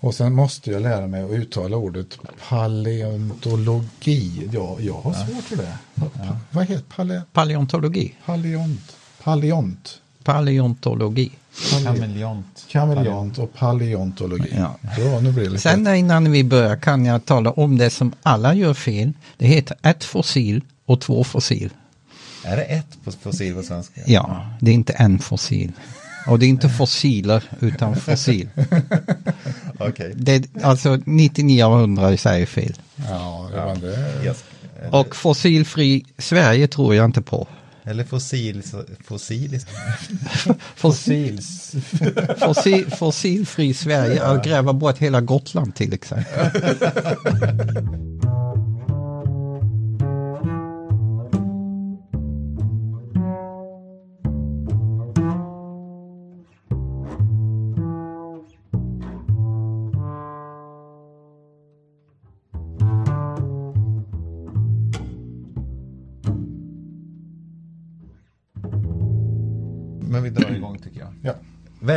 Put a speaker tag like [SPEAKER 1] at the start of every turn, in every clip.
[SPEAKER 1] Och sen måste jag lära mig att uttala ordet paleontologi. Ja, jag har svårt för det. Ja. Vad heter pale,
[SPEAKER 2] Paleontologi.
[SPEAKER 1] paleont? Paleont.
[SPEAKER 2] Paleontologi.
[SPEAKER 3] Kameleont.
[SPEAKER 1] Kameleont och paleontologi.
[SPEAKER 2] Ja.
[SPEAKER 1] Ja, nu blir det lite...
[SPEAKER 2] Sen innan vi börjar kan jag tala om det som alla gör fel. Det heter ett fossil och två fossil.
[SPEAKER 3] Är det ett fossil på svenska?
[SPEAKER 2] Ja, det är inte en fossil. Och det är inte fossiler utan fossil.
[SPEAKER 3] Okej.
[SPEAKER 2] Det, alltså 99 av 100 säger fel.
[SPEAKER 1] Ja, det var det.
[SPEAKER 3] Yes.
[SPEAKER 2] Och fossilfri Sverige tror jag inte på.
[SPEAKER 3] Eller fossil, fossil.
[SPEAKER 1] Fossils.
[SPEAKER 2] Fossil, fossilfri Sverige, att gräva bort hela Gotland till exempel.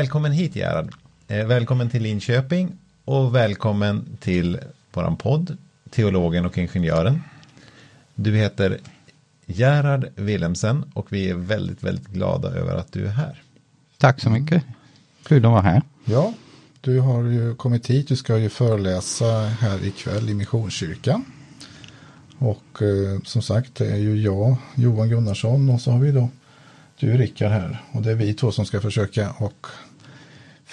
[SPEAKER 3] Välkommen hit Gerhard. Eh, välkommen till Linköping och välkommen till våran podd Teologen och Ingenjören. Du heter Gerhard Wilhelmsen och vi är väldigt, väldigt glada över att du är här.
[SPEAKER 2] Tack så mycket. Kul att vara här.
[SPEAKER 1] ja, du har ju kommit hit. Du ska ju föreläsa här ikväll i Missionskyrkan. Och eh, som sagt, det är ju jag, Johan Gunnarsson och så har vi då du Rickard här. Och det är vi två som ska försöka och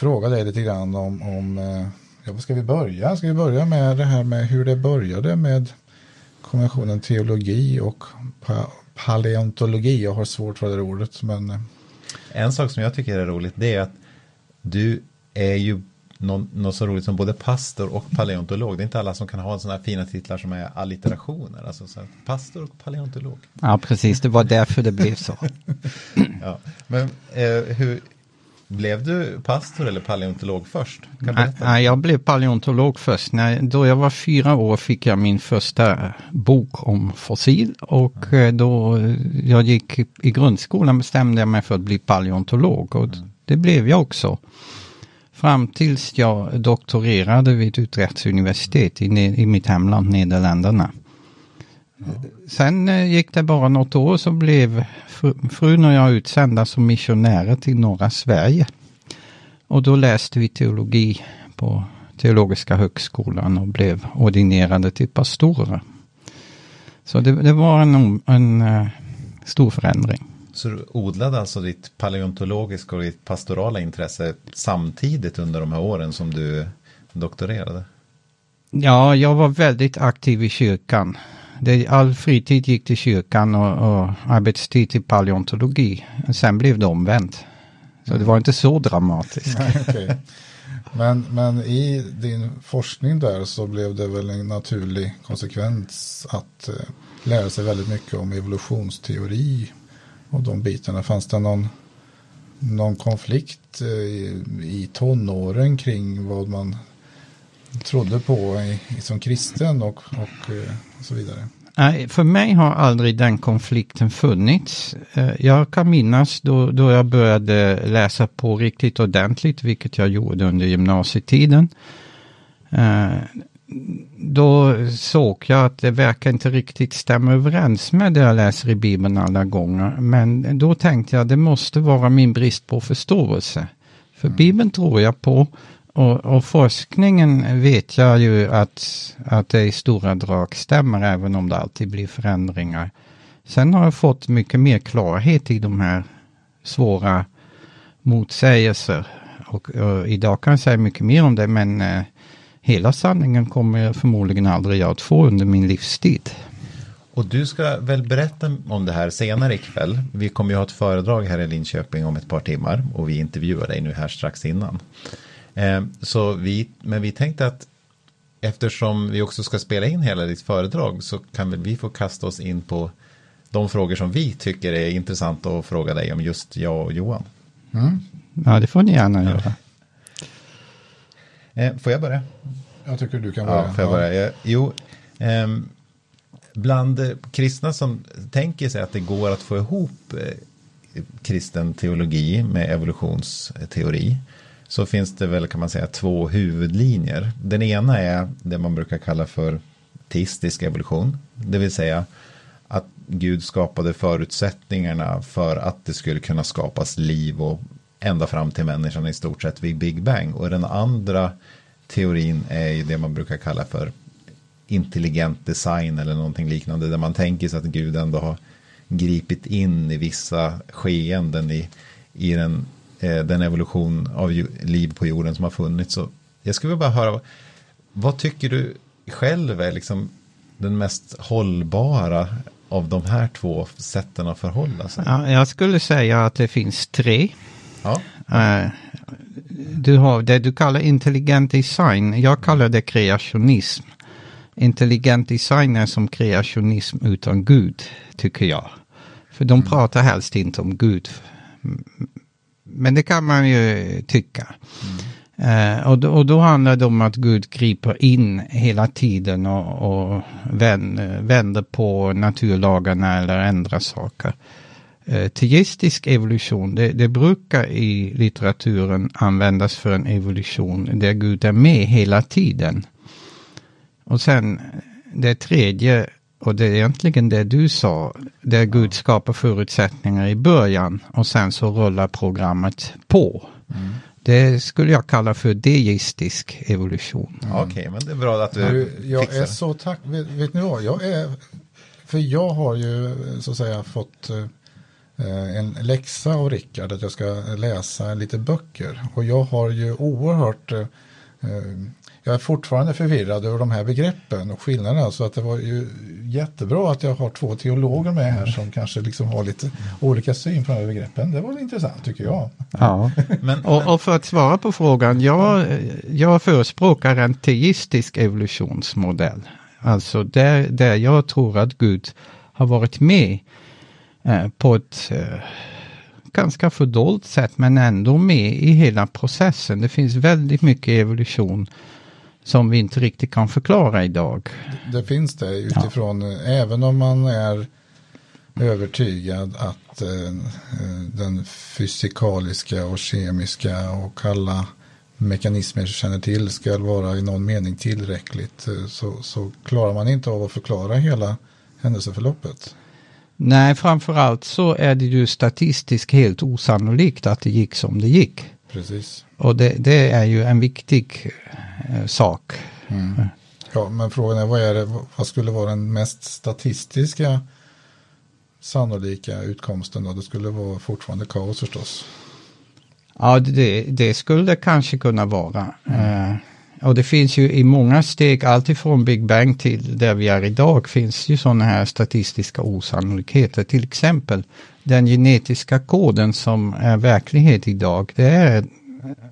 [SPEAKER 1] fråga dig lite grann om, om eh, ja, vad ska vi börja? Ska vi börja med det här med hur det började med konventionen teologi och pa paleontologi. Jag har svårt för det där ordet, men eh,
[SPEAKER 3] En sak som jag tycker är roligt det är att du är ju nå- något så roligt som både pastor och paleontolog. Det är inte alla som kan ha sådana här fina titlar som är allitterationer. Alltså så här, pastor och paleontolog.
[SPEAKER 2] Ja, precis. Det var därför det blev så.
[SPEAKER 3] Ja. Men eh, hur blev du pastor eller paleontolog först?
[SPEAKER 2] Nej, jag blev paleontolog först. När, då jag var fyra år fick jag min första bok om fossil och eh, då jag gick i grundskolan bestämde jag mig för att bli paleontolog och det blev jag också. Fram tills jag doktorerade vid Utrechts universitet i, i mitt hemland Nederländerna. Sen eh, gick det bara något år så blev fru- frun och jag utsända som missionärer till norra Sverige. Och då läste vi teologi på Teologiska högskolan och blev ordinerade till pastorer. Så det, det var en, en eh, stor förändring.
[SPEAKER 3] Så du odlade alltså ditt paleontologiska och ditt pastorala intresse samtidigt under de här åren som du doktorerade?
[SPEAKER 2] Ja, jag var väldigt aktiv i kyrkan. Det, all fritid gick till kyrkan och, och arbetstid till paleontologi. Sen blev det omvänt. Så det var inte så dramatiskt.
[SPEAKER 1] Nej, okay. Men, men i din forskning där så blev det väl en naturlig konsekvens att eh, lära sig väldigt mycket om evolutionsteori och de bitarna. Fanns det någon, någon konflikt eh, i tonåren kring vad man trodde på i, som kristen och, och, eh, och så vidare?
[SPEAKER 2] Nej, för mig har aldrig den konflikten funnits. Eh, Jag kan minnas då, då jag började läsa på riktigt ordentligt, vilket jag gjorde under gymnasietiden. Eh, Då såg jag att det verkar inte riktigt stämma överens med det jag läser i Bibeln alla gånger. Men då tänkte jag det måste vara min brist på förståelse. För Bibeln tror jag på och, och forskningen vet jag ju att, att det i stora drag stämmer även om det alltid blir förändringar. Sen har jag fått mycket mer klarhet i de här svåra motsägelser. Och, och idag kan jag säga mycket mer om det men eh, hela sanningen kommer jag förmodligen aldrig att få under min livstid.
[SPEAKER 3] Och du ska väl berätta om det här senare ikväll. Vi kommer ju ha ett föredrag här i Linköping om ett par timmar och vi intervjuar dig nu här strax innan. Eh, så vi, men vi tänkte att eftersom vi också ska spela in hela ditt föredrag så kan väl vi få kasta oss in på de frågor som vi tycker är intressanta att fråga dig om just jag och Johan.
[SPEAKER 2] Ja, det får ni gärna göra.
[SPEAKER 3] Eh, får jag börja?
[SPEAKER 1] Jag tycker du kan börja.
[SPEAKER 3] Ja, får jag börja? Jo, ehm, bland kristna som tänker sig att det går att få ihop eh, kristen teologi med evolutionsteori så finns det väl kan man säga två huvudlinjer. Den ena är det man brukar kalla för teistisk evolution, det vill säga att Gud skapade förutsättningarna för att det skulle kunna skapas liv och ända fram till människan i stort sett vid Big Bang. Och den andra teorin är ju det man brukar kalla för intelligent design eller någonting liknande där man tänker sig att Gud ändå har gripit in i vissa skeenden i, i den, den evolution av liv på jorden som har funnits. Så jag skulle bara höra, vad tycker du själv är liksom den mest hållbara av de här två sätten att förhålla sig?
[SPEAKER 2] Ja, jag skulle säga att det finns tre.
[SPEAKER 3] Ja.
[SPEAKER 2] Uh, du har det du kallar intelligent design. Jag kallar det kreationism. Intelligent design är som kreationism utan Gud, tycker jag. För de mm. pratar helst inte om Gud. Men det kan man ju tycka. Mm. Eh, och, då, och då handlar det om att Gud griper in hela tiden och, och vänder, på naturlagarna eller ändrar saker. Eh, teistisk evolution, det, det, brukar i litteraturen användas för en evolution där Gud är med hela tiden. Och sen det tredje, och det är egentligen det du sa, där Gud skapar förutsättningar i början och sen så rullar programmet på. Mm. Det skulle jag kalla för deistisk evolution.
[SPEAKER 3] Mm. Okej, okay, men det är bra att du
[SPEAKER 1] Jag fixar. är så tack, vet, vet ni vad, jag är, för jag har ju så att säga fått eh, en läxa av Rickard att jag ska läsa lite böcker och jag har ju oerhört eh, jag är fortfarande förvirrad över de här begreppen och skillnaderna så att det var ju jättebra att jag har två teologer med här som kanske liksom har lite olika syn på de här begreppen. Det var intressant tycker jag.
[SPEAKER 2] Ja, men, och, och, för att svara på frågan, jag, jag förespråkar en teistisk evolutionsmodell. Alltså där, där jag tror att Gud har varit med eh, på ett eh, ganska fördolt sätt men ändå med i hela processen. Det finns väldigt mycket evolution som vi inte riktigt kan förklara idag.
[SPEAKER 1] Det, finns det utifrån, ja. även om man är övertygad att eh, den fysikaliska och kemiska och alla mekanismer som känner till ska vara i någon mening tillräckligt eh, så, så klarar man inte av att förklara hela händelseförloppet.
[SPEAKER 2] Nej, framförallt så är det ju statistiskt helt osannolikt att det gick som det gick.
[SPEAKER 1] Precis.
[SPEAKER 2] Och det, det är ju en viktig eh, sak.
[SPEAKER 1] Mm. Ja, men frågan är vad, är det, vad skulle vara den mest statistiska sannolika utkomsten då? Det skulle vara fortfarande kaos förstås.
[SPEAKER 2] Ja, det, det skulle det kanske kunna vara. Mm. Eh, och det finns ju i många steg, alltifrån Big Bang till där vi är idag, finns ju sådana här statistiska osannolikheter. Till exempel den genetiska koden som är verklighet idag. Det är,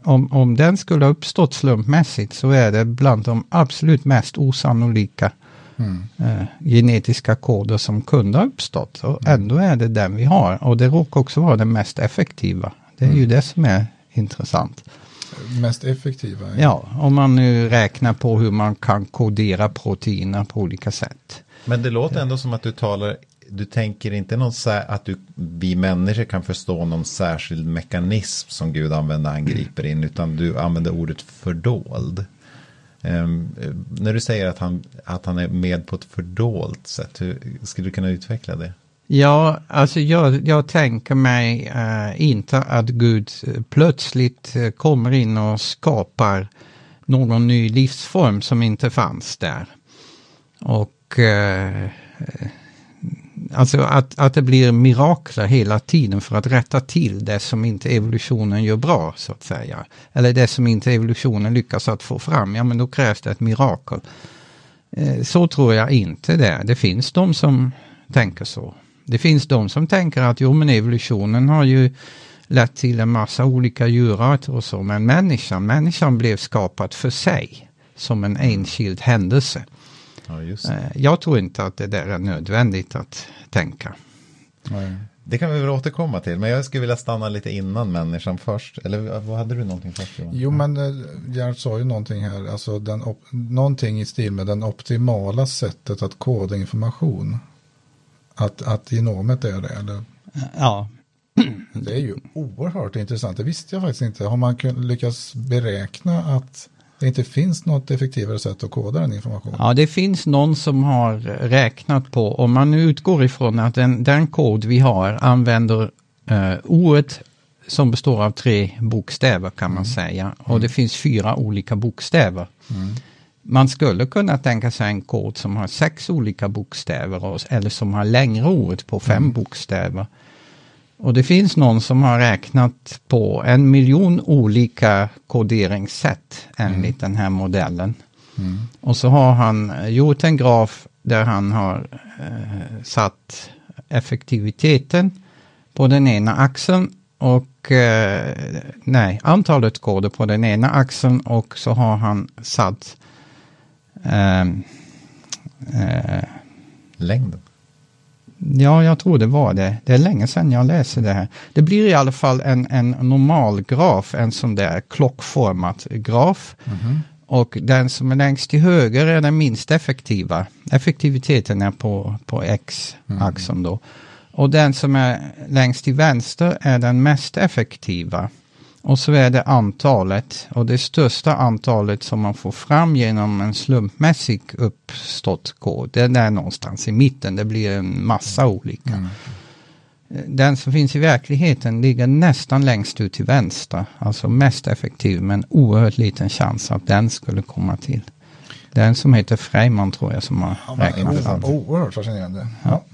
[SPEAKER 2] om, om den skulle ha uppstått slumpmässigt så är det bland de absolut mest osannolika mm. eh, genetiska koder som kunde ha uppstått. Och mm. ändå är det den vi har. Och det råkar också vara den mest effektiva. Det är mm. ju det som är intressant
[SPEAKER 1] mest effektiva.
[SPEAKER 2] Ja, om man nu räknar på hur man kan kodera proteiner på olika sätt.
[SPEAKER 3] Men det låter ändå som att du talar, du tänker inte någon att du, vi människor kan förstå någon särskild mekanism som Gud använder han griper in, utan du använder ordet fördold. Um, när du säger att han, att han är med på ett fördolt sätt, hur, skulle du kunna utveckla det?
[SPEAKER 2] Ja, alltså jag, jag tänker mig uh, inte att Gud plötsligt uh, kommer in och skapar någon ny livsform som inte fanns där. Och uh, alltså att, att det blir mirakler hela tiden för att rätta till det som inte evolutionen gör bra så att säga. Eller det som inte evolutionen lyckas att få fram, ja men då krävs det ett mirakel. Eh, så tror jag inte det. Det finns de som tänker så. Det finns de som tänker att jo men evolutionen har ju lett till en massa olika djurarter och så, men människan, människan blev skapad för sig som en enskild händelse. Ja, eh, Jag tror inte att det där är nödvändigt att tänka.
[SPEAKER 3] Nej. Det kan vi väl återkomma till, men jag skulle vilja stanna lite innan människan först. Eller vad hade du någonting först?
[SPEAKER 1] Johan? Jo, men eh, Gerd sa ju någonting här, alltså den någonting i stil med den optimala sättet att koda information. Att, att genomet är det? Eller?
[SPEAKER 2] Ja,
[SPEAKER 1] Det är ju oerhört intressant. Det visste jag faktiskt inte. Har man lyckats beräkna att det inte finns något effektivare sätt att koda den informationen?
[SPEAKER 2] Ja, det finns någon som har räknat på, om man utgår ifrån att den, den kod vi har använder eh, ordet som består av tre bokstäver kan man mm. säga. Och mm. det finns fyra olika bokstäver. Mm. Man skulle kunna tänka sig en kod som har sex olika bokstäver eller som har längre ord på fem mm. bokstäver. Och det finns någon som har räknat på en miljon olika koderingssätt enligt mm. den här modellen. Mm. Och så har han gjort en graf där han har eh, satt effektiviteten på den ena axeln och eh, nej, antalet koder på den ena axeln och så har han satt eh,
[SPEAKER 3] eh, längden.
[SPEAKER 2] Ja, jag tror det var det. Det är länge sedan jag läste det här. Det blir i alla fall en, en normal graf, en sån där klockformat graf. Mm -hmm. Och den som är längst till höger är den minst effektiva. Effektiviteten är på, på x-axeln då. Och den som är längst till vänster är den mest effektiva. Och så är det antalet och det största antalet som man får fram genom en slumpmässig uppstått kod. Den är någonstans i mitten, det blir en massa olika. Mm. Den som finns i verkligheten ligger nästan längst ut till vänster, alltså mest effektiv men oerhört liten chans att den skulle komma till. Den som heter Freiman tror jag som har ja, räknat fram.
[SPEAKER 1] Oerhört fascinerande. Ja.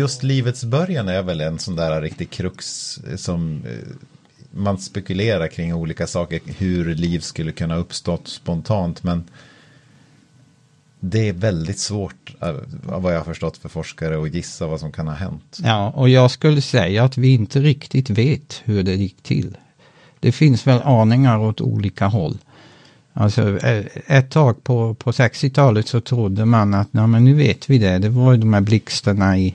[SPEAKER 3] Just livets början är väl en sån där riktig krux eh, som eh, man spekulerar kring olika saker, hur liv skulle kunna uppstått spontant, men det är väldigt svårt, eh, vad jag har förstått för forskare, att gissa vad som kan ha hänt.
[SPEAKER 2] Ja, och jag skulle säga att vi inte riktigt vet hur det gick till. Det finns väl aningar åt olika håll. Alltså ett tag på, på 60-talet så trodde man att nej, men nu vet vi det. Det var ju de här blixtarna i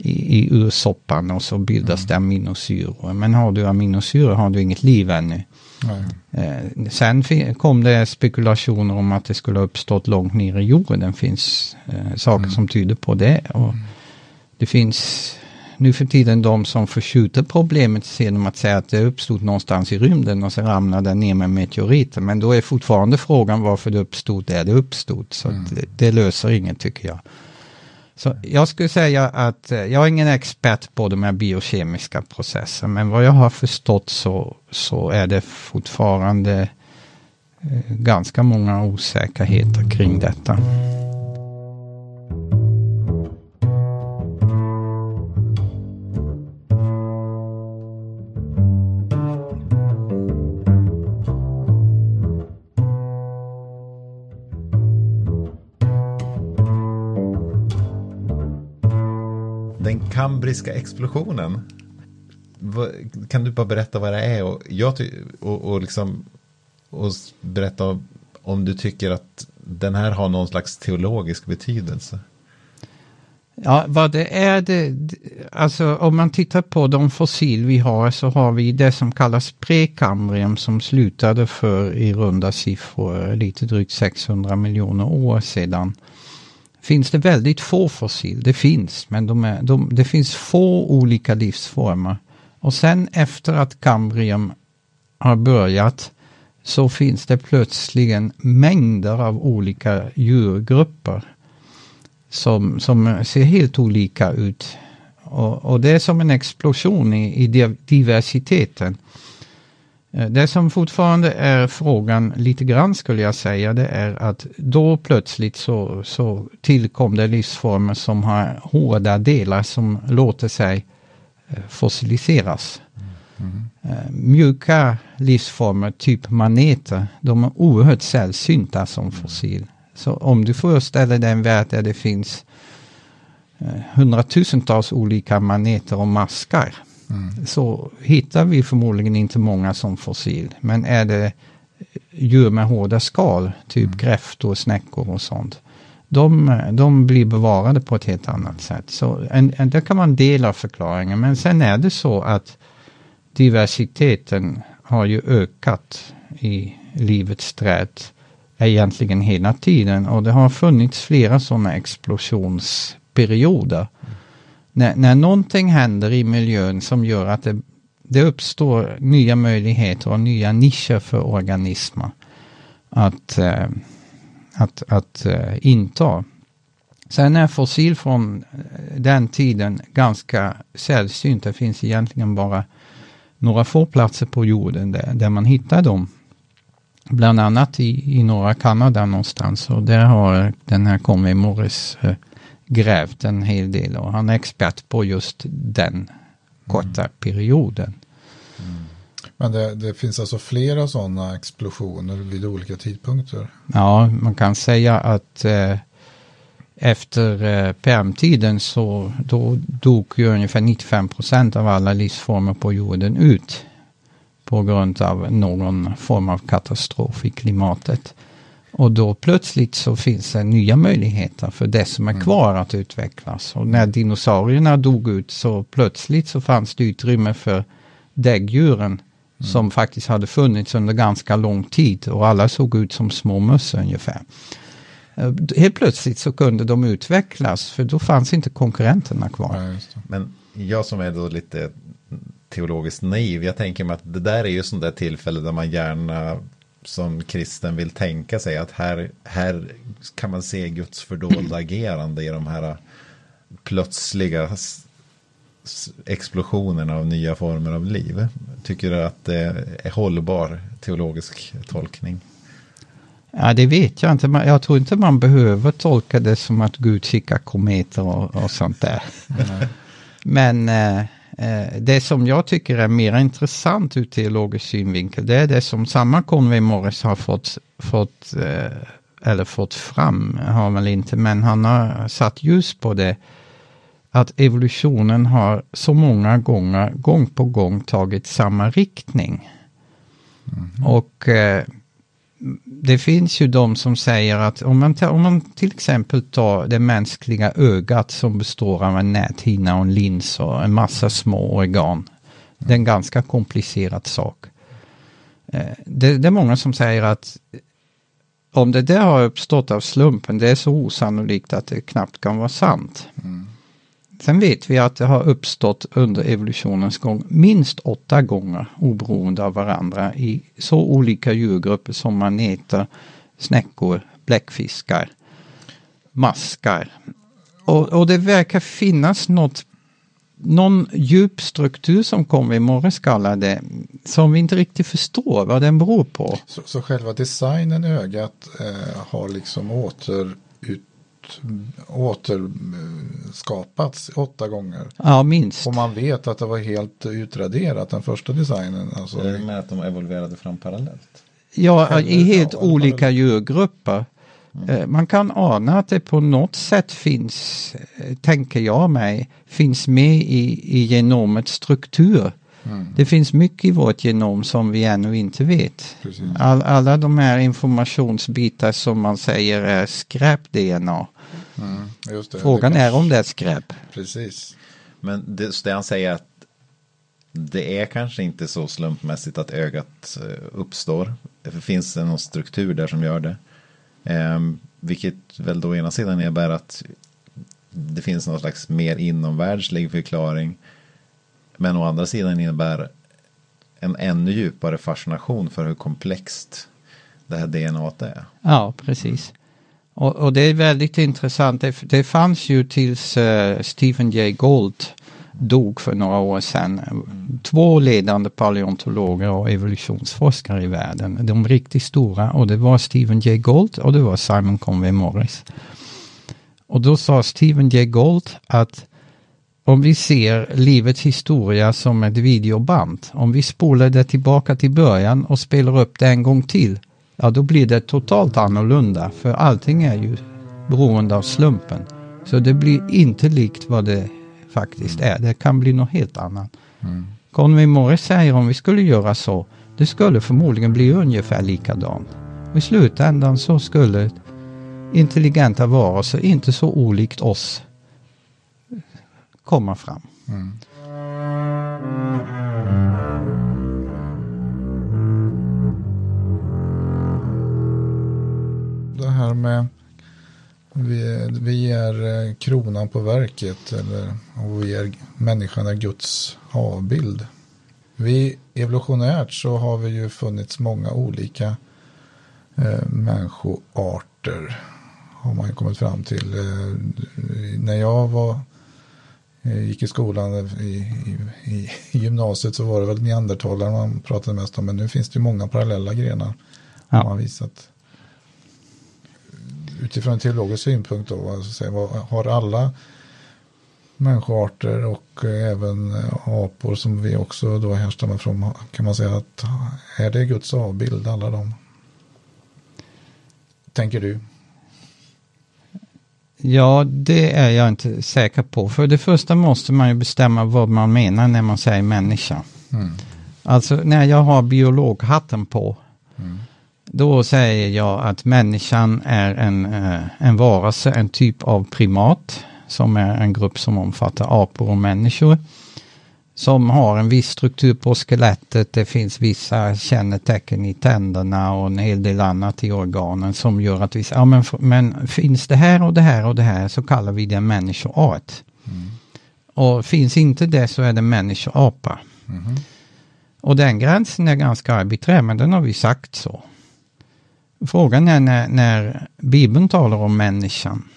[SPEAKER 2] i, i ursoppan och så bildas mm. det aminosyror. Men har du aminosyror har du inget liv ännu. Eh, sen kom det spekulationer om att det skulle ha uppstått långt ner i jorden. Det finns eh, saker mm. som tyder på det. Och mm. Det finns nu för tiden de som förskjuter problemet genom att säga att det uppstod någonstans i rymden och sen ramlade ner med meteoriter. Men då är fortfarande frågan varför det uppstod där det uppstod. Så mm. det, det löser inget tycker jag. Så jag skulle säga att eh, jag är ingen expert på de här biokemiska processerna, men vad jag har förstått så, så är det fortfarande eh, ganska många osäkerheter kring detta.
[SPEAKER 3] Kambriska explosionen. Kan du bara berätta vad det är och, jag och, och, liksom, och berätta om du tycker att den här har någon slags teologisk betydelse?
[SPEAKER 2] Ja, vad det är det, alltså om man tittar på de fossil vi har så har vi det som kallas prekambrium som slutade för i runda siffror lite drygt 600 miljoner år sedan finns det väldigt få fossil. Det finns, men de är, de, det finns få olika livsformer. Och sen efter att kambrium har börjat så finns det plötsligen mängder av olika djurgrupper som, som ser helt olika ut. Och, och det är som en explosion i, i diversiteten. Eh, det som fortfarande är frågan lite grann skulle jag säga det är att då plötsligt så, så tillkom det livsformer som har hårda delar som låter sig eh, fossiliseras. Mm. Mjuka livsformer, typ maneter, de är oerhört sällsynta som fossil. Så om du föreställer dig en värld där det finns hundratusentals olika maneter och maskar Mm. Så hittar vi förmodligen inte många som fossil. Men är det djur med hårda skal, typ mm. kräftor, snäckor och sånt. De, de blir bevarade på ett helt annat sätt. Så en, en, det kan vara en del av förklaringen. Men sen är det så att diversiteten har ju ökat i livets träd egentligen hela tiden och det har funnits flera sådana explosionsperioder. När, när någonting händer i miljön som gör att det, det uppstår nya möjligheter och nya nischer för organismer att, eh, att, att eh, inta. Sen är fossil från eh, den tiden ganska sällsynt. Det finns egentligen bara några få platser på jorden där, där man hittar dem. Bland annat i, i norra Kanada någonstans och där har den här Conway Morris eh, grävt en hel del och han är expert på just den korta mm. perioden.
[SPEAKER 1] Mm. Men det, det, finns alltså flera sådana explosioner vid olika tidpunkter?
[SPEAKER 2] Ja, man kan säga att eh, efter eh, PM-tiden så då dog ju ungefär 95 procent av alla livsformer på jorden ut på grund av någon form av katastrof i klimatet. Och då plötsligt så finns det nya möjligheter för det som är mm. kvar att utvecklas. Och när dinosaurierna dog ut så plötsligt så fanns det utrymme för däggdjuren mm. som faktiskt hade funnits under ganska lång tid och alla såg ut som små möss ungefär. Eh, helt plötsligt så kunde de utvecklas för då fanns inte konkurrenterna kvar.
[SPEAKER 3] Ja, Men jag som är då lite teologiskt naiv, jag tänker mig att det där är ju sånt där tillfälle där man gärna som kristen vill tänka sig att här, här kan man se Guds fördolda agerande i de här plötsliga explosionerna av nya former av liv. Tycker du att det är hållbar teologisk tolkning?
[SPEAKER 2] Ja, det vet jag inte. Jag tror inte man behöver tolka det som att Gud skickar kometer och, och sånt där. Men eh, det som jag tycker är mer intressant ur teologisk synvinkel, det är det som samma Conway Morris har fått, fått eh, eller fått fram, har väl inte, men han har satt ljus på det, att evolutionen har så många gånger, gång på gång, tagit samma riktning. Mm. Och eh, det finns ju de som säger att om man, om man till exempel tar det mänskliga ögat som består av en näthinna och en lins och en massa små organ. Det är en ganska komplicerad sak. Eh, det, det är många som säger att om det där har uppstått av slumpen, det är så osannolikt att det knappt kan vara sant. Mm. Sen vet vi att det har uppstått under evolutionens gång minst åtta gånger oberoende av varandra i så olika djurgrupper som maneter, snäckor, bläckfiskar, maskar. Och, och det verkar finnas något någon djup struktur som kommer i morgonskallade som vi inte riktigt förstår vad den beror på.
[SPEAKER 1] Så, så själva designen ögat eh, har liksom åter återskapats åtta gånger.
[SPEAKER 2] Ja, minst.
[SPEAKER 1] Och man vet att det var helt utraderat, den första designen. Alltså,
[SPEAKER 3] är det med att de evolverade fram parallellt?
[SPEAKER 2] Ja, i helt ja, olika djurgrupper. Mm. Eh, man kan ana att det på något sätt finns, eh, tänker jag mig, finns med i, i genomets struktur. Mm. Det finns mycket i vårt genom som vi ännu inte vet. All, alla de här informationsbitar som man säger är skräp-DNA. Mm, Frågan är om det är skräp.
[SPEAKER 1] Precis.
[SPEAKER 3] Men det, det han säger att det är kanske inte så slumpmässigt att ögat eh, uppstår. Det finns det någon struktur där som gör det. Eh, vilket väl då ena sidan innebär att det finns någon slags mer inomvärldslig förklaring. Men å andra sidan innebär en ännu djupare fascination för hur komplext det här DNA är.
[SPEAKER 2] Ja, precis. Och, och, det är väldigt intressant. Det, det fanns ju tills uh, Stephen Jay Gould dog för några år sedan. Två ledande paleontologer och evolutionsforskare i världen. De riktigt stora och det var Stephen Jay Gould och det var Simon Conway Morris. Och då sa Stephen Jay Gould att om vi ser livets historia som ett videoband, om vi spolar det tillbaka till början och spelar upp det en gång till, ja då blir det totalt annorlunda för allting är ju beroende av slumpen. Så det blir inte likt vad det faktiskt är. Det kan bli något helt annat. Mm. Conway Morris säger om vi skulle göra så, det skulle förmodligen bli ungefär likadant. Och I slutändan så skulle intelligenta varelser, inte så olikt oss, komma fram. Mm.
[SPEAKER 1] Det här med vi vi är eh, kronan på verket eller och vi är, människan är Guds avbild. Vi evolutionärt så har vi ju funnits många olika eh, människoarter har man kommit fram till. Eh, när jag var gick i skolan i, i, i, gymnasiet så var det väl neandertalare man pratade mest om. Men nu finns det ju många parallella grenar. Ja. Man visat utifrån en teologisk synpunkt då, alltså, har alla människoarter och även apor som vi också då härstammar från, kan man säga att är det Guds avbild, alla de? Tänker du?
[SPEAKER 2] Ja, det är jag inte säker på. För det första måste man ju bestämma vad man menar när man säger människa. Mm. Alltså när jag har biologhatten på mm. Då säger jag att människan är en, eh, en varelse, en typ av primat, som är en grupp som omfattar apor och människor. Som har en viss struktur på skelettet, det finns vissa kännetecken i tänderna och en hel del annat i organen som gör att vi ja men, men finns det här och det här och det här så kallar vi det människoart. Mm. Och finns inte det så är det människoapa. Mm. Och den gränsen är ganska arbiträr, men den har vi sagt så. Frågan är när, när Bibeln talar om människan,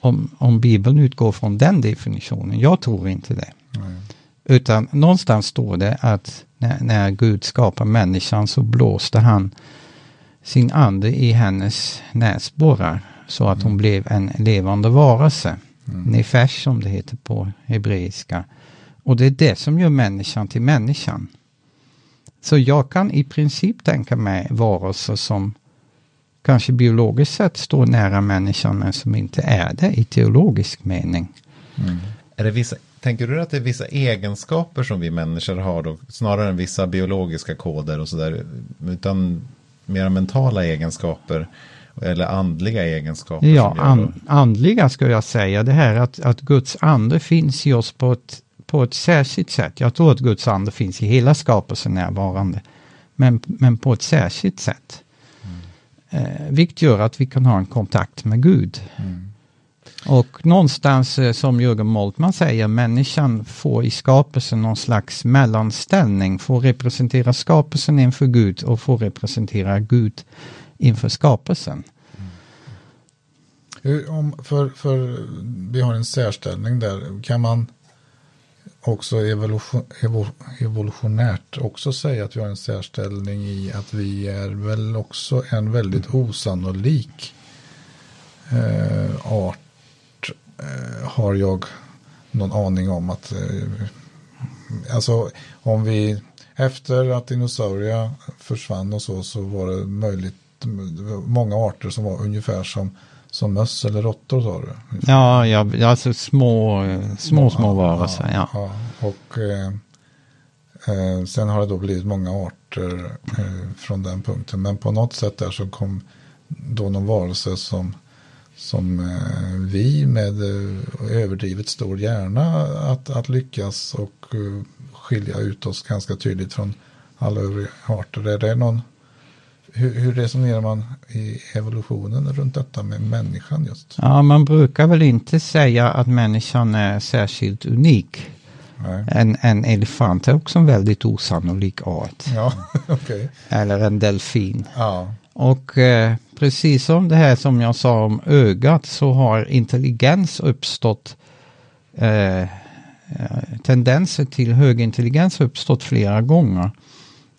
[SPEAKER 2] om, om Bibeln utgår från den definitionen. Jag tror inte det. Nej. Utan någonstans står det att när, när, Gud skapar människan så blåste han sin ande i hennes näsborrar så att mm. hon blev en levande varelse. Mm. Nefesh som det heter på hebreiska. Och det är det som gör människan till människan. Så jag kan i princip tänka mig varelser som kanske biologiskt sett står nära människan men som inte är det i teologisk mening.
[SPEAKER 3] Mm. Är det vissa, tänker du att det är vissa egenskaper som vi människor har då, snarare än vissa biologiska koder och sådär, utan mera mentala egenskaper eller andliga egenskaper?
[SPEAKER 2] Ja, an, andliga skulle jag säga. Det här att, att Guds ande finns i oss på ett, på ett särskilt sätt. Jag tror att Guds ande finns i hela skapelsen närvarande. Men, men på ett särskilt sätt eh, vilket gör att vi kan ha en kontakt med Gud. Mm. Och någonstans eh, som Jürgen Moltmann säger, människan får i skapelsen någon slags mellanställning, får representera skapelsen inför Gud och får representera Gud inför skapelsen.
[SPEAKER 1] Mm. Om, för, för vi har en särställning där, kan man också evolution, evolutionärt också säga att vi har en särställning i att vi är väl också en väldigt osannolik eh, art eh, har jag någon aning om att eh, alltså om vi efter att dinosaurier försvann och så så var det möjligt många arter som var ungefär som som möss eller råttor sa du?
[SPEAKER 2] Ja, ja alltså små, små, små varelser. Ja, ja.
[SPEAKER 1] ja. Och eh, eh, sen har det då blivit många arter eh, från den punkten. Men på något sätt där så kom då någon varelse som, som eh, vi med eh, överdrivet stor hjärna att, att lyckas och eh, skilja ut oss ganska tydligt från alla övriga arter. Är det någon hur, hur, resonerar man i evolutionen runt detta med människan just?
[SPEAKER 2] Ja, man brukar väl inte säga att människan är särskilt unik. En, en elefant är också en väldigt osannolik art.
[SPEAKER 1] Ja, okay.
[SPEAKER 2] Eller en delfin. Ja. Och eh, precis som det här som jag sa om ögat så har intelligens uppstått eh, eh, tendenser till hög intelligens uppstått flera gånger.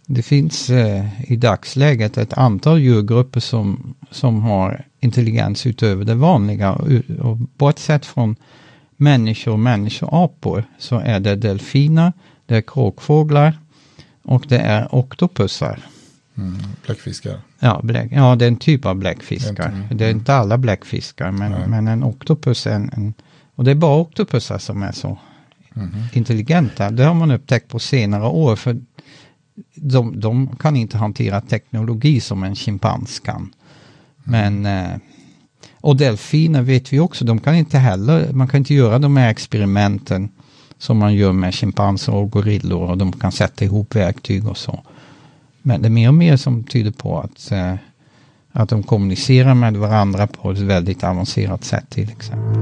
[SPEAKER 2] Det finns eh, i dagsläget ett antal djurgrupper som, som har intelligens utöver det vanliga. Och bortsett från människor och människoapor så är det delfiner, det är kråkfåglar och det är oktopusar.
[SPEAKER 1] Mm, bläckfiskar.
[SPEAKER 2] Ja, bläck, ja, det är en typ av bläckfiskar. Mm. Det är inte alla bläckfiskar, men, men en oktopus är en, en, Och det är bara oktopusar som är så mm. intelligenta. Det har man upptäckt på senare år. För de, de kan inte hantera teknologi som en schimpans kan. Men eh, och delfiner vet vi också, de kan inte heller, man kan inte göra de här experimenten som man gör med schimpanser och gorillor och de kan sätta ihop verktyg och så. Men det är mer och mer som tyder på att, eh, Att de kommunicerar med varandra på ett väldigt avancerat sätt till exempel.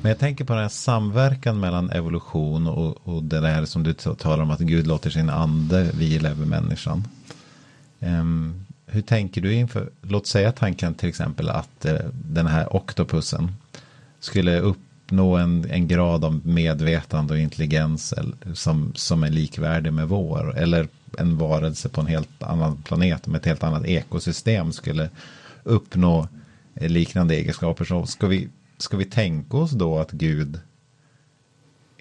[SPEAKER 3] Men jag tänker på den här samverkan mellan evolution och, och det där som du talar om att Gud låter sin ande vila över människan. Um, hur tänker du inför, låt säga tanken till exempel att uh, den här oktopusen skulle upp uppnå en, en grad av medvetande och intelligens som, som är likvärdig med vår. Eller en varelse på en helt annan planet med ett helt annat ekosystem skulle uppnå eh, liknande egenskaper. Så ska vi ska vi tänka oss då att Gud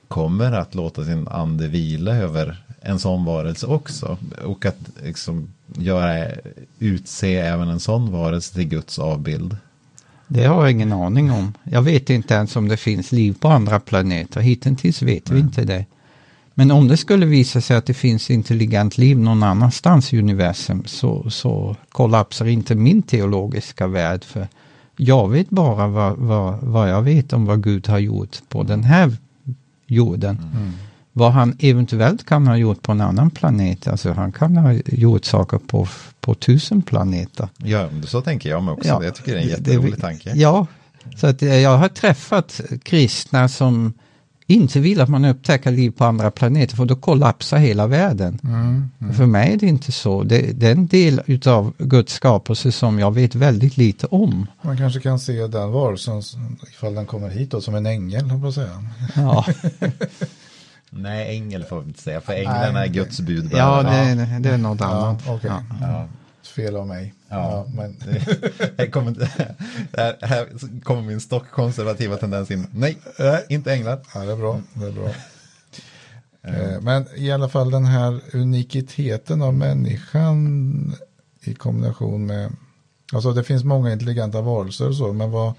[SPEAKER 3] kommer att låta sin ande vila över en sån varelse också. Och att liksom göra, utse även en sån varelse till Guds avbild.
[SPEAKER 2] Det har jag ingen aning om. Jag vet inte ens om det finns liv på andra planeter. Hittills vet vi inte det. Men om det skulle visa sig att det finns intelligent liv någon annanstans i universum så, så kollapsar inte min teologiska värld. För jag vet bara vad, vad, vad jag vet om vad Gud har gjort på den här jorden. Mm. Vad han eventuellt kan ha gjort på en annan planet. Alltså han kan ha gjort saker på, på tusen planeter.
[SPEAKER 3] Ja, så tänker jag mig också. Ja, jag tycker det är en jätterolig det, tanke.
[SPEAKER 2] Ja, så att jag har träffat kristna som inte vill att man upptäcker liv på andra planeter för då kollapsar hela världen. Mm, mm. För mig är det inte så. Det, det är en del utav Guds skapelse som jag vet väldigt lite om.
[SPEAKER 1] Man kanske kan se den varelsen ifall den kommer hit då, som en ängel, på säga.
[SPEAKER 2] Ja.
[SPEAKER 3] Nej, ängel får vi inte säga, för änglarna är Guds budbärare.
[SPEAKER 2] Ja, det, är, det är något annat.
[SPEAKER 1] Ja, okay. ja fel av mig.
[SPEAKER 3] Ja, ja men... här, kommer, här, här kommer min stockkonservativa tendens in. Nej, inte änglar.
[SPEAKER 1] Ja, det är bra. Det är bra. Mm. Men i alla fall den här unikiteten av människan i kombination med, alltså det finns många intelligenta varelser och så, men vad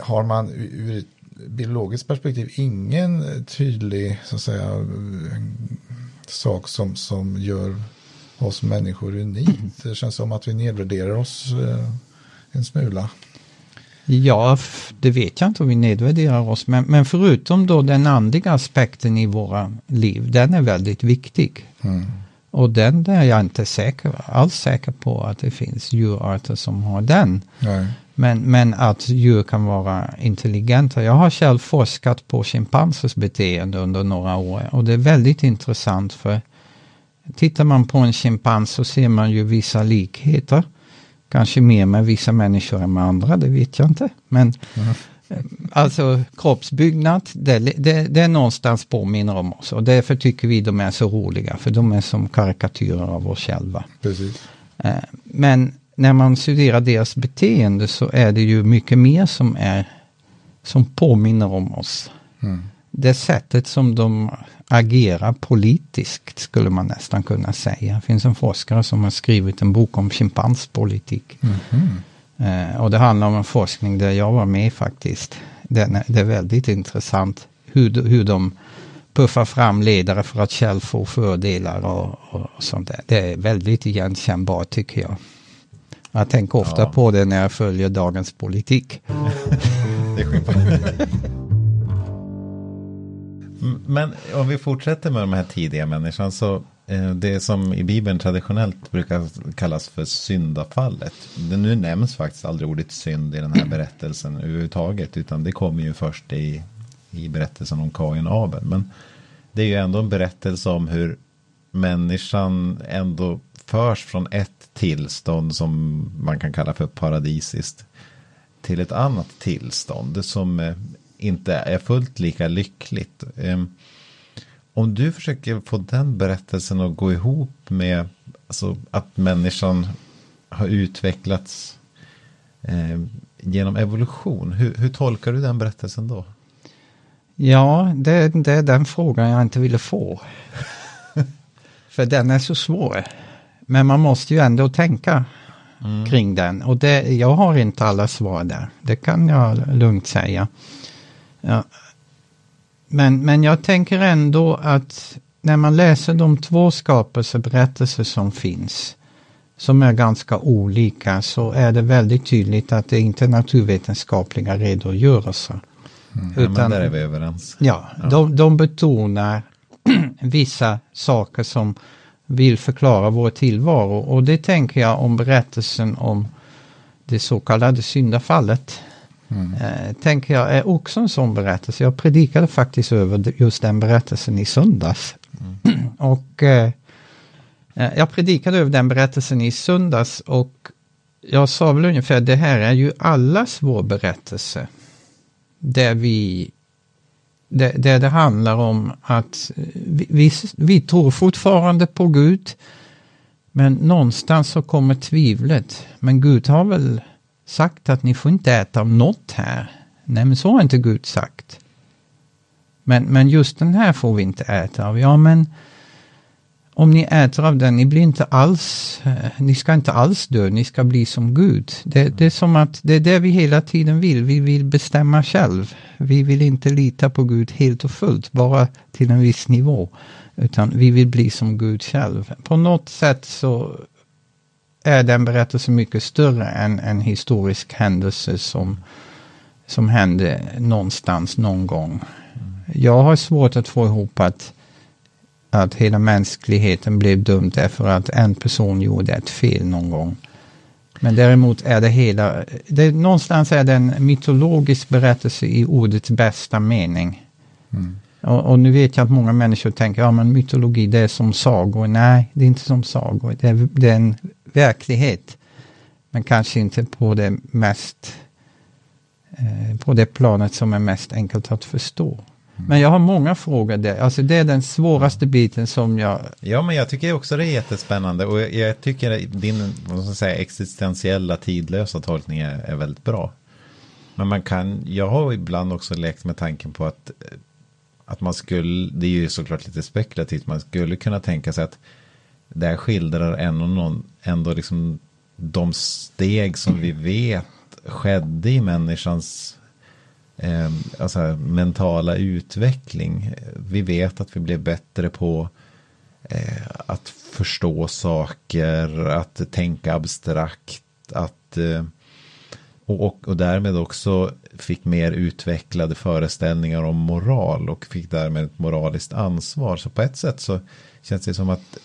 [SPEAKER 1] har man ur ett biologiskt perspektiv ingen tydlig så att säga sak som, som gör oss människor unikt. Det känns som att vi nedvärderar oss eh, en smula.
[SPEAKER 2] Ja, det vet jag inte om vi nedvärderar oss, men, men förutom då den andliga aspekten i våra liv, den är väldigt viktig. Mm. Och den är jag inte säker, alls säker på att det finns djurarter som har den. Men, men att djur kan vara intelligenta. Jag har själv forskat på schimpansers beteende under några år och det är väldigt intressant för Tittar man på en schimpans så ser man ju vissa likheter. Kanske mer med vissa människor än med andra, det vet jag inte. Men mm. alltså kroppsbyggnad, det, det, det någonstans påminner om oss. Och därför tycker vi de är så roliga, för de är som karikatyrer av oss själva.
[SPEAKER 1] Precis.
[SPEAKER 2] Eh, men när man studerar deras beteende så är det ju mycket mer som är som påminner om oss. Mm. Det sättet som de agera politiskt skulle man nästan kunna säga. Det finns en forskare som har skrivit en bok om schimpanspolitik. Mm -hmm. eh, och det handlar om en forskning där jag var med faktiskt. Den det är väldigt intressant hur, hur de puffar fram ledare för att själv få fördelar och, och, sånt där. Det är väldigt igenkännbart tycker jag. Jag tänker ofta ja. på det när jag följer dagens politik.
[SPEAKER 3] men om vi fortsätter med de här tidiga människan så eh, det som i Bibeln traditionellt brukar kallas för syndafallet. Det nu nämns faktiskt aldrig ordet synd i den här berättelsen överhuvudtaget. Utan det kommer ju först i, i berättelsen om Kain och Abel. Men det är ju ändå en berättelse om hur människan ändå förs från ett tillstånd som man kan kalla för paradisiskt. Till ett annat tillstånd som inte är fullt lika lyckligt. Ehm, om du försöker få den berättelsen att gå ihop med alltså, att människan har utvecklats eh, genom evolution. Hur, hur, tolkar du den berättelsen då?
[SPEAKER 2] Ja, det, det är den frågan jag inte ville få. För den är så svår. Men man måste ju ändå tänka mm. kring den. Och det, jag har inte alla svar där. Det kan jag lugnt säga. Ja. Men, men jag tänker ändå att när man läser de två skapelseberättelser som finns, som är ganska olika, så är det väldigt tydligt att det inte är naturvetenskapliga redogörelser.
[SPEAKER 3] Mm. Utan, ja, där är vi överens.
[SPEAKER 2] Ja, ja. De, de betonar vissa saker som vill förklara vår tillvaro. Och det tänker jag om berättelsen om det så kallade syndafallet. Mm. Eh, tänker jag är också en sån berättelse. Jag predikade faktiskt över just den berättelsen i söndags. Mm. och eh, eh, jag predikade över den berättelsen i söndags och jag sa väl ungefär det här är ju allas vår berättelse. Där vi där, det, det handlar om att vi, vi, vi tror fortfarande på Gud. Men någonstans så kommer tvivlet. Men Gud har väl sagt att ni får inte äta av något här. Nej, men så har inte Gud sagt. Men, men just den här får vi inte äta av. Ja, men om ni äter av den, ni blir inte alls, eh, ni ska inte alls dö, ni ska bli som Gud. Det, det, är som att det är det vi hela tiden vill, vi vill bestämma själv. Vi vill inte lita på Gud helt och fullt, bara till en viss nivå. Utan vi vill bli som Gud själv. På något sätt så är den berättelsen mycket större än en historisk händelse som, som hände någonstans någon gång. Jag har svårt att få ihop att, att hela mänskligheten blev dömd därför att en person gjorde ett fel någon gång. Men däremot är det hela, det, någonstans är det en mytologisk berättelse i ordets bästa mening. Mm. Och, och, nu vet jag att många människor tänker, ja men mytologi det är som sagor. Nej, det är inte som sagor. Det är, det är en verklighet. Men kanske inte på det mest, eh, på det planet som är mest enkelt att förstå. Mm. Men jag har många frågor där. Alltså det är den svåraste biten som jag...
[SPEAKER 3] Ja, men jag tycker också det är jättespännande. Och jag tycker din vad ska jag säga, existentiella tidlösa tolkning är, är väldigt bra. Men man kan, jag har ibland också lekt med tanken på att att man skulle, det är ju såklart lite spekulativt, man skulle kunna tänka sig att det här skildrar ändå, någon, ändå liksom de steg som vi vet skedde i människans eh, alltså mentala utveckling. Vi vet att vi blev bättre på eh, att förstå saker, att tänka abstrakt, att eh, och, och, och, därmed också fick mer utvecklade föreställningar om moral och fick därmed ett moraliskt ansvar. Så på ett sätt så känns det som att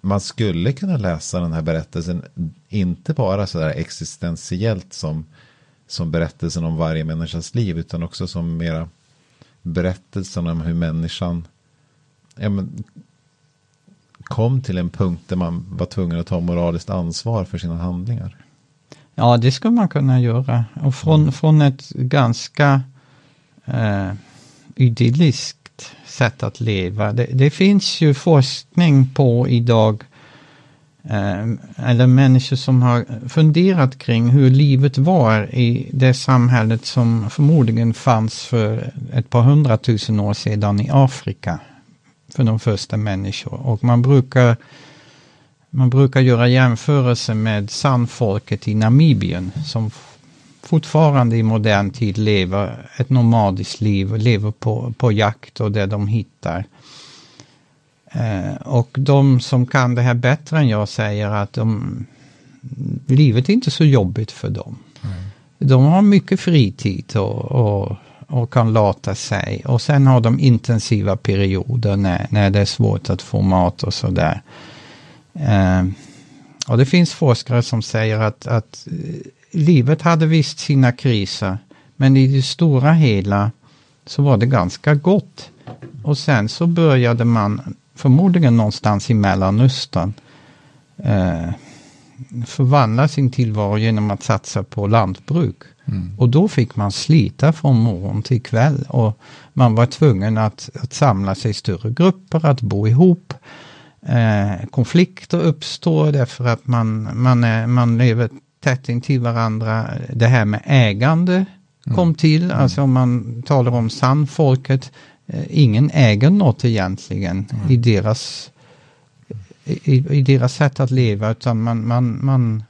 [SPEAKER 3] man skulle kunna läsa den här berättelsen inte bara sådär existentiellt som, som berättelsen om varje människas liv utan också som mera berättelsen om hur människan ja, men, kom till en punkt där man var tvungen att ta moraliskt ansvar för sina handlingar.
[SPEAKER 2] Ja, det skulle man kunna göra. Och från, mm. från ett ganska eh, idylliskt sätt att leva. Det, det, finns ju forskning på idag, Eh, eller människor som har funderat kring hur livet var i det samhället som förmodligen fanns för ett par hundratusen år sedan i Afrika. För de första människor. Och man brukar man brukar göra jämförelser med sandfolket i Namibien som fortfarande i modern tid lever ett nomadiskt liv och lever på, på jakt och det de hittar. Eh, och de som kan det här bättre än jag säger att de, livet är inte så jobbigt för dem. Mm. De har mycket fritid och, och, och, kan lata sig. Och sen har de intensiva perioder när, när det är svårt att få mat och sådär. Eh, och det finns forskare som säger att, att eh, livet hade visst sina kriser, men i det stora hela så var det ganska gott. Och sen så började man, förmodligen någonstans i Mellanöstern, eh, förvandla sin tillvaro genom att satsa på lantbruk. Mm. Och då fick man slita från morgon till kväll och man var tvungen att, att samla sig i större grupper, att bo ihop. Eh, konflikter uppstår därför att man, man, är, man lever tätt intill varandra. Det här med ägande kom mm. till, mm. alltså om man talar om sandfolket. Eh, ingen äger något egentligen mm. i, deras, i, i, deras sätt att leva, utan man, man, man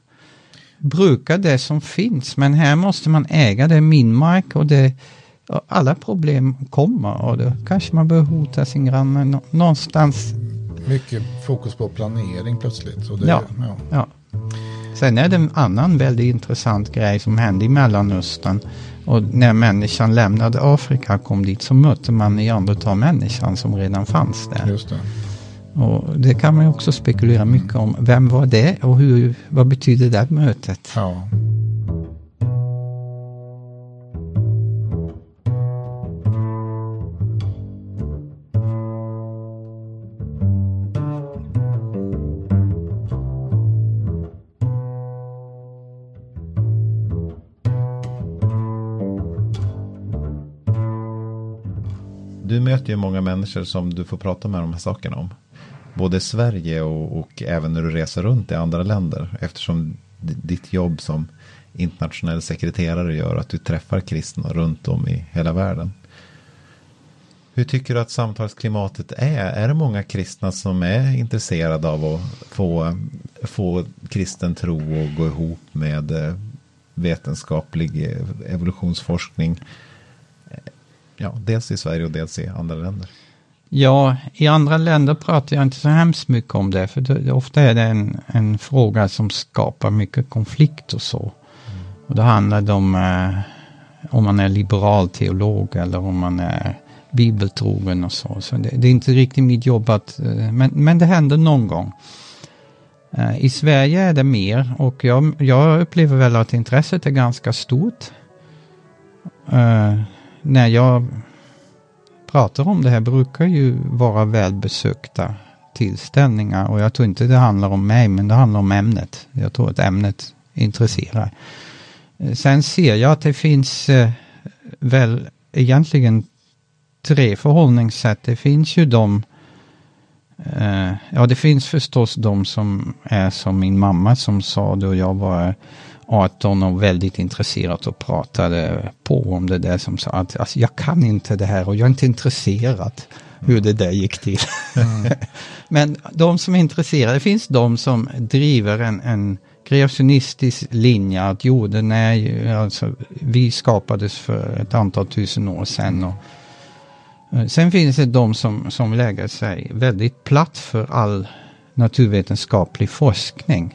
[SPEAKER 2] brukar det som finns. Men här måste man äga, det är min mark och det alla problem kommer och då kanske man behöver hota sin granne någonstans
[SPEAKER 1] mycket fokus på planering plötsligt.
[SPEAKER 2] Och det, ja. ja. ja. Sen är det en annan väldigt intressant grej som hände i Mellanöstern. Och när människan lämnade Afrika och kom dit så mötte man neandertalmänniskan som redan fanns där.
[SPEAKER 1] Just det.
[SPEAKER 2] Och det kan man också spekulera mycket om. Vem var det och hur, vad betyder det mötet?
[SPEAKER 1] Ja.
[SPEAKER 3] Möter ju många människor som du får prata med de här sakerna om. Både i Sverige och, och även när du reser runt i andra länder. Eftersom ditt jobb som internationell sekreterare gör att du träffar kristna runt om i hela världen. Hur tycker du att samtalsklimatet är? Är det många kristna som är intresserade av att få, få kristen tro och gå ihop med eh, vetenskaplig eh, evolutionsforskning? Eh, Ja, dels i Sverige och dels i andra länder.
[SPEAKER 2] Ja, i andra länder pratar jag inte så hemskt mycket om det. För det, ofta är det en, en fråga som skapar mycket konflikt och så. Och då handlar det om eh, om man är liberal teolog eller om man är bibeltrogen och så. Så det, det är inte riktigt mitt jobb att, eh, men, men det händer någon gång. Eh, I Sverige är det mer och jag, jag upplever väl att intresset är ganska stort. När jag pratar om det här brukar ju vara välbesökta tillställningar och jag tror inte det handlar om mig men det handlar om ämnet. Jag tror att ämnet intresserar. Eh, sen ser jag att det finns eh, väl egentligen tre förhållningssätt. Det finns ju de eh, Ja, det finns förstås de som är som min mamma som sa då jag var 18 och väldigt intresserad och pratade på om det där som sa att alltså, jag kan inte det här och jag är inte intresserad hur det där gick till. Men de som är intresserade, det finns de som driver en, en kreationistisk linje att jorden är ju, alltså vi skapades för ett antal tusen år sedan. Och, eh, sen finns det de som, som lägger sig väldigt platt för all naturvetenskaplig forskning.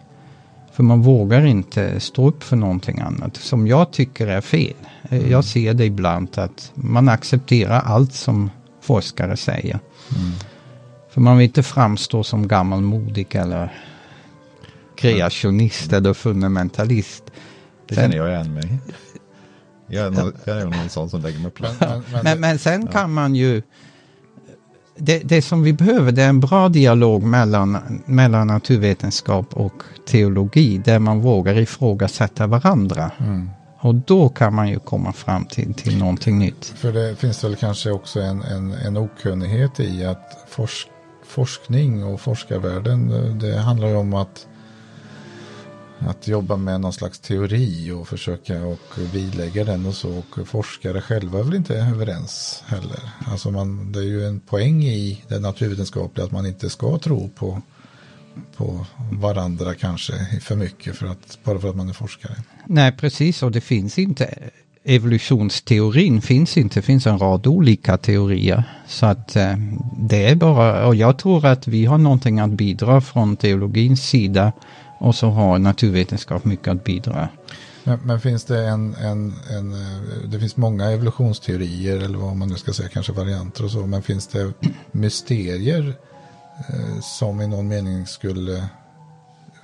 [SPEAKER 2] För man vågar inte stå upp för någonting annat som jag tycker är fel. Eh, Jag ser det ibland att man accepterar allt som forskare säger. För man vill inte framstå som gammalmodig eller kreationist eller fundamentalist.
[SPEAKER 3] Det
[SPEAKER 2] Sen-
[SPEAKER 3] känner jag igen mig. Jag är, nog, jag är någon sån som lägger mig platt.
[SPEAKER 1] Men, Men, men
[SPEAKER 2] sen kan man ju... Det, det som vi behöver det är en bra dialog mellan, mellan naturvetenskap och teologi där man vågar ifrågasätta varandra.
[SPEAKER 1] mm.
[SPEAKER 2] Och då kan man ju komma fram till, till någonting nytt.
[SPEAKER 1] För det finns väl kanske också en, en, en okunnighet i att forsk, forskning och forskarvärlden, det handlar ju om att, att jobba med någon slags teori och försöka och vidlägga den och så. Och forskare själva är väl inte överens heller. Alltså man, det är ju en poäng i det naturvetenskapliga att man inte ska tro på, på varandra kanske för mycket för att, bara för att man är forskare.
[SPEAKER 2] Nej, precis. Och det finns inte... Evolutionsteorin finns inte. Det finns en rad olika teorier. Så att eh, det är bara... Och jag tror att vi har någonting att bidra från teologins sida. Och så har naturvetenskap mycket att bidra.
[SPEAKER 1] Men, men finns det en, en, en, eh, det finns många evolutionsteorier eller vad man nu ska säga, kanske varianter och så, men finns det mysterier eh, som i någon mening skulle,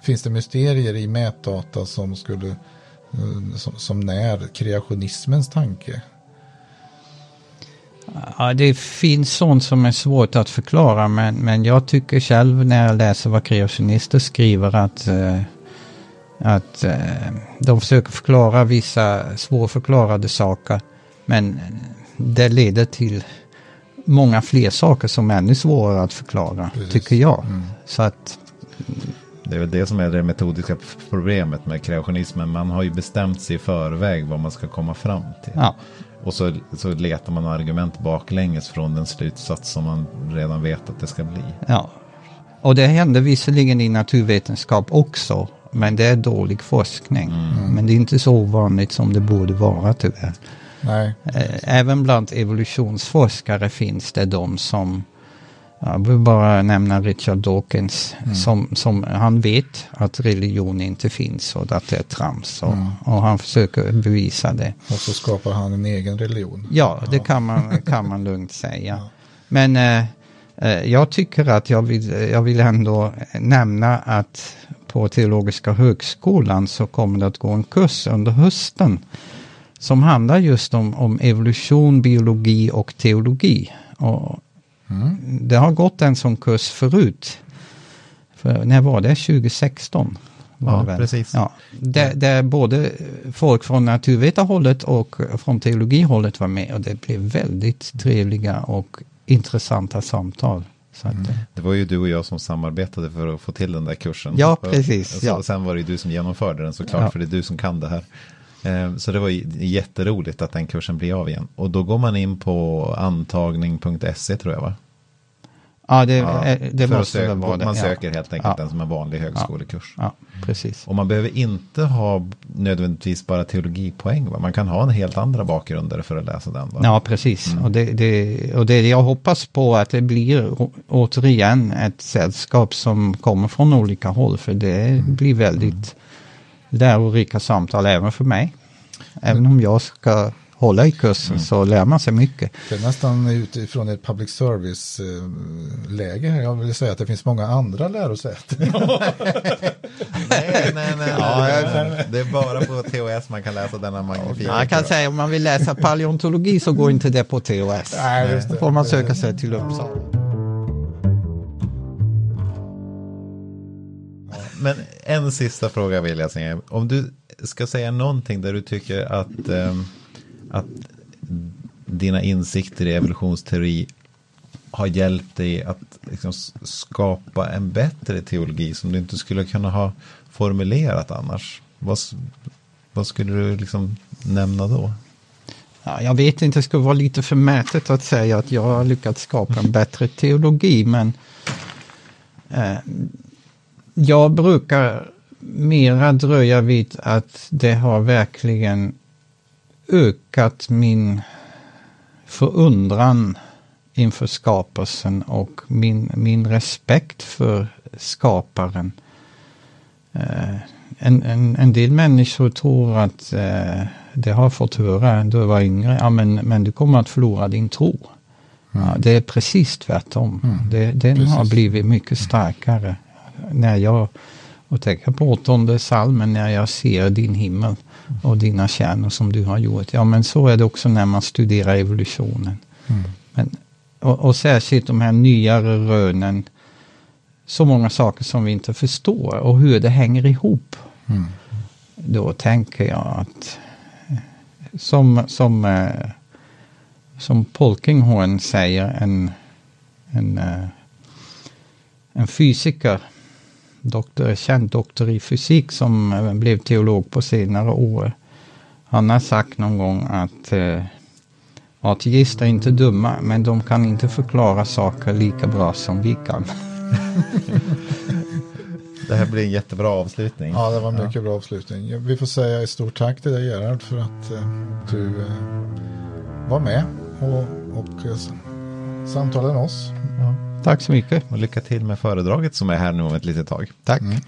[SPEAKER 1] finns det mysterier i mätdata som skulle, eh, som, som när kreationismens tanke?
[SPEAKER 2] Ja, det finns sånt som är svårt att förklara men, men jag tycker själv när jag läser vad kreationister skriver att, eh, att eh, de försöker förklara vissa svårförklarade saker men det leder till många fler saker som är ännu svårare att förklara,
[SPEAKER 1] Precis.
[SPEAKER 2] tycker jag.
[SPEAKER 1] Mm.
[SPEAKER 2] Så att,
[SPEAKER 3] Det är väl det som är det metodiska problemet med kreationismen. Man har ju bestämt sig i förväg vad man ska komma fram till.
[SPEAKER 2] ja,
[SPEAKER 3] Och så, så letar man argument baklänges från den slutsats som man redan vet att det ska bli.
[SPEAKER 2] ja. Och det händer visserligen i naturvetenskap också, men det är dålig forskning. Men det är inte så ovanligt som det borde vara tyvärr.
[SPEAKER 1] Nej,
[SPEAKER 2] Eh, Även bland evolutionsforskare finns det de som Jag vill bara nämna Richard Dawkins mm. som, som han vet att religion inte finns och att det är trams. Och, mm. och han försöker bevisa det.
[SPEAKER 1] Och så skapar han en egen religion.
[SPEAKER 2] Ja, det kan man, kan man lugnt säga. Ja. Men eh, eh, jag tycker att jag vill, jag vill ändå nämna att på Teologiska högskolan så kommer det att gå en kurs under hösten som handlar just om, om evolution, biologi och teologi. Och mm. Det har gått en sån kurs förut. För, när var det? 2016? Var
[SPEAKER 3] ja,
[SPEAKER 2] det
[SPEAKER 3] precis.
[SPEAKER 2] Ja, där, där både folk från naturvetarhållet och från teologihållet var med och det blev väldigt trevliga och intressanta samtal.
[SPEAKER 3] Mm. Det var ju du och jag som samarbetade för att få till den där kursen.
[SPEAKER 2] Ja, precis.
[SPEAKER 3] Och, ja. sen var det du som genomförde den såklart, ja. för det är du som kan det här. Eh, så det var jätteroligt att den kursen blir av igen. Och då går man in på antagning.se tror jag va?
[SPEAKER 2] Ja, det, ja, det måste väl vara det.
[SPEAKER 3] Man söker helt enkelt ja. den som en vanlig högskolekurs.
[SPEAKER 2] Ja, precis.
[SPEAKER 3] Och man behöver inte ha nödvändigtvis bara teologipoäng. Va? Man kan ha en helt andra bakgrunder för att läsa den. Va?
[SPEAKER 2] Ja, precis. Mm. Och, det, det, och det jag hoppas på att det blir återigen ett sällskap som kommer från olika håll. För det mm. blir väldigt mm. lärorika samtal även för mig. Även om jag ska hålla i kursen mm. så lär man sig mycket.
[SPEAKER 1] Det är nästan utifrån ett public service-läge här. Jag vill säga att det finns många andra lärosäten.
[SPEAKER 3] nej, nej, nej, ja, Det är bara på TOS man kan läsa denna magnifika.
[SPEAKER 2] Man kan säga om man vill läsa paleontologi så går inte det på TOS. Nej, Då får man söka sig till Uppsala.
[SPEAKER 3] Men en sista fråga vill jag säga. Om du ska säga någonting där du tycker att um, att dina insikter i evolutionsteori har hjälpt dig att liksom skapa en bättre teologi som du inte skulle kunna ha formulerat annars? Vad, vad skulle du liksom nämna då?
[SPEAKER 2] Ja, jag vet inte, det skulle vara lite förmätet att säga att jag har lyckats skapa en bättre teologi, men eh, jag brukar mera dröja vid att det har verkligen ökat min förundran inför skapelsen och min, min respekt för skaparen. Eh, en, en, en del människor tror att eh, det har fått höra då jag var yngre, ja men, men du kommer att förlora din tro. Mm. Ja, det är precis tvärtom. Mm. Det, den precis. har blivit mycket starkare. När jag, och tänker på åttonde salmen, när jag ser din himmel och dina kärnor som du har gjort. Ja, men så är det också när man studerar evolutionen. Mm. Men, och, och särskilt de här nyare rönen. Så många saker som vi inte förstår och hur det hänger ihop. Mm. Då tänker jag att som, som, eh, som Polkinghorn säger, en, en, eh, en fysiker doktor, känd doktor i fysik som eh, blev teolog på senare år. Han har sagt någon gång att eh, ateister är inte dumma, men de kan inte förklara saker lika bra som vi kan.
[SPEAKER 3] det här blir en jättebra avslutning.
[SPEAKER 1] Ja, det var en mycket ja. bra avslutning. Vi får säga ett stort tack till dig Gerhard för att eh, du eh, var med och, och eh, samtalade med oss.
[SPEAKER 2] Ja. Tack så mycket.
[SPEAKER 3] Och lycka till med föredraget som är här nu om ett litet tag.
[SPEAKER 2] Tack. Mm.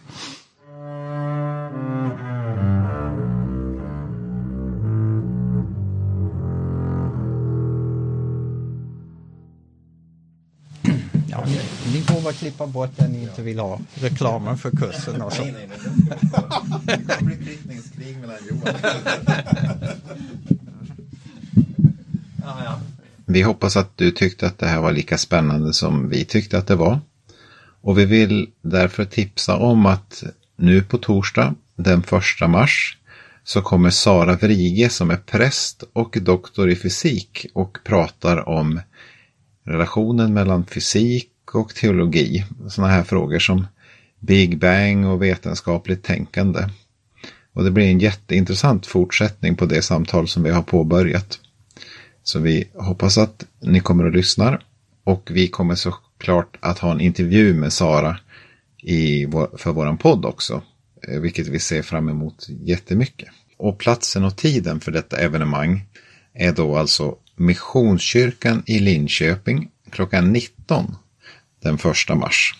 [SPEAKER 2] Ja, ni, får bara klippa bort det ni inte vill ha. Reklamen för kursen och så. Nej, nej,
[SPEAKER 3] nej. Det blir kvittningskrig mellan Johan.
[SPEAKER 4] ja, ja. Vi hoppas att du tyckte att det här var lika spännande som vi tyckte att det var. Och vi vill därför tipsa om att nu på torsdag den 1 mars så kommer Sara Vrige som är präst och doktor i fysik och pratar om relationen mellan fysik och teologi. Sådana här frågor som Big Bang och vetenskapligt tänkande. Och det blir en jätteintressant fortsättning på det samtal som vi har påbörjat. Så vi hoppas att ni kommer och lyssnar och vi kommer såklart att ha en intervju med Sara i vår, för vår podd också, eh, vilket vi ser fram emot jättemycket. Och platsen och tiden för detta evenemang är då alltså Missionskyrkan i Linköping klockan 19
[SPEAKER 3] den första mars.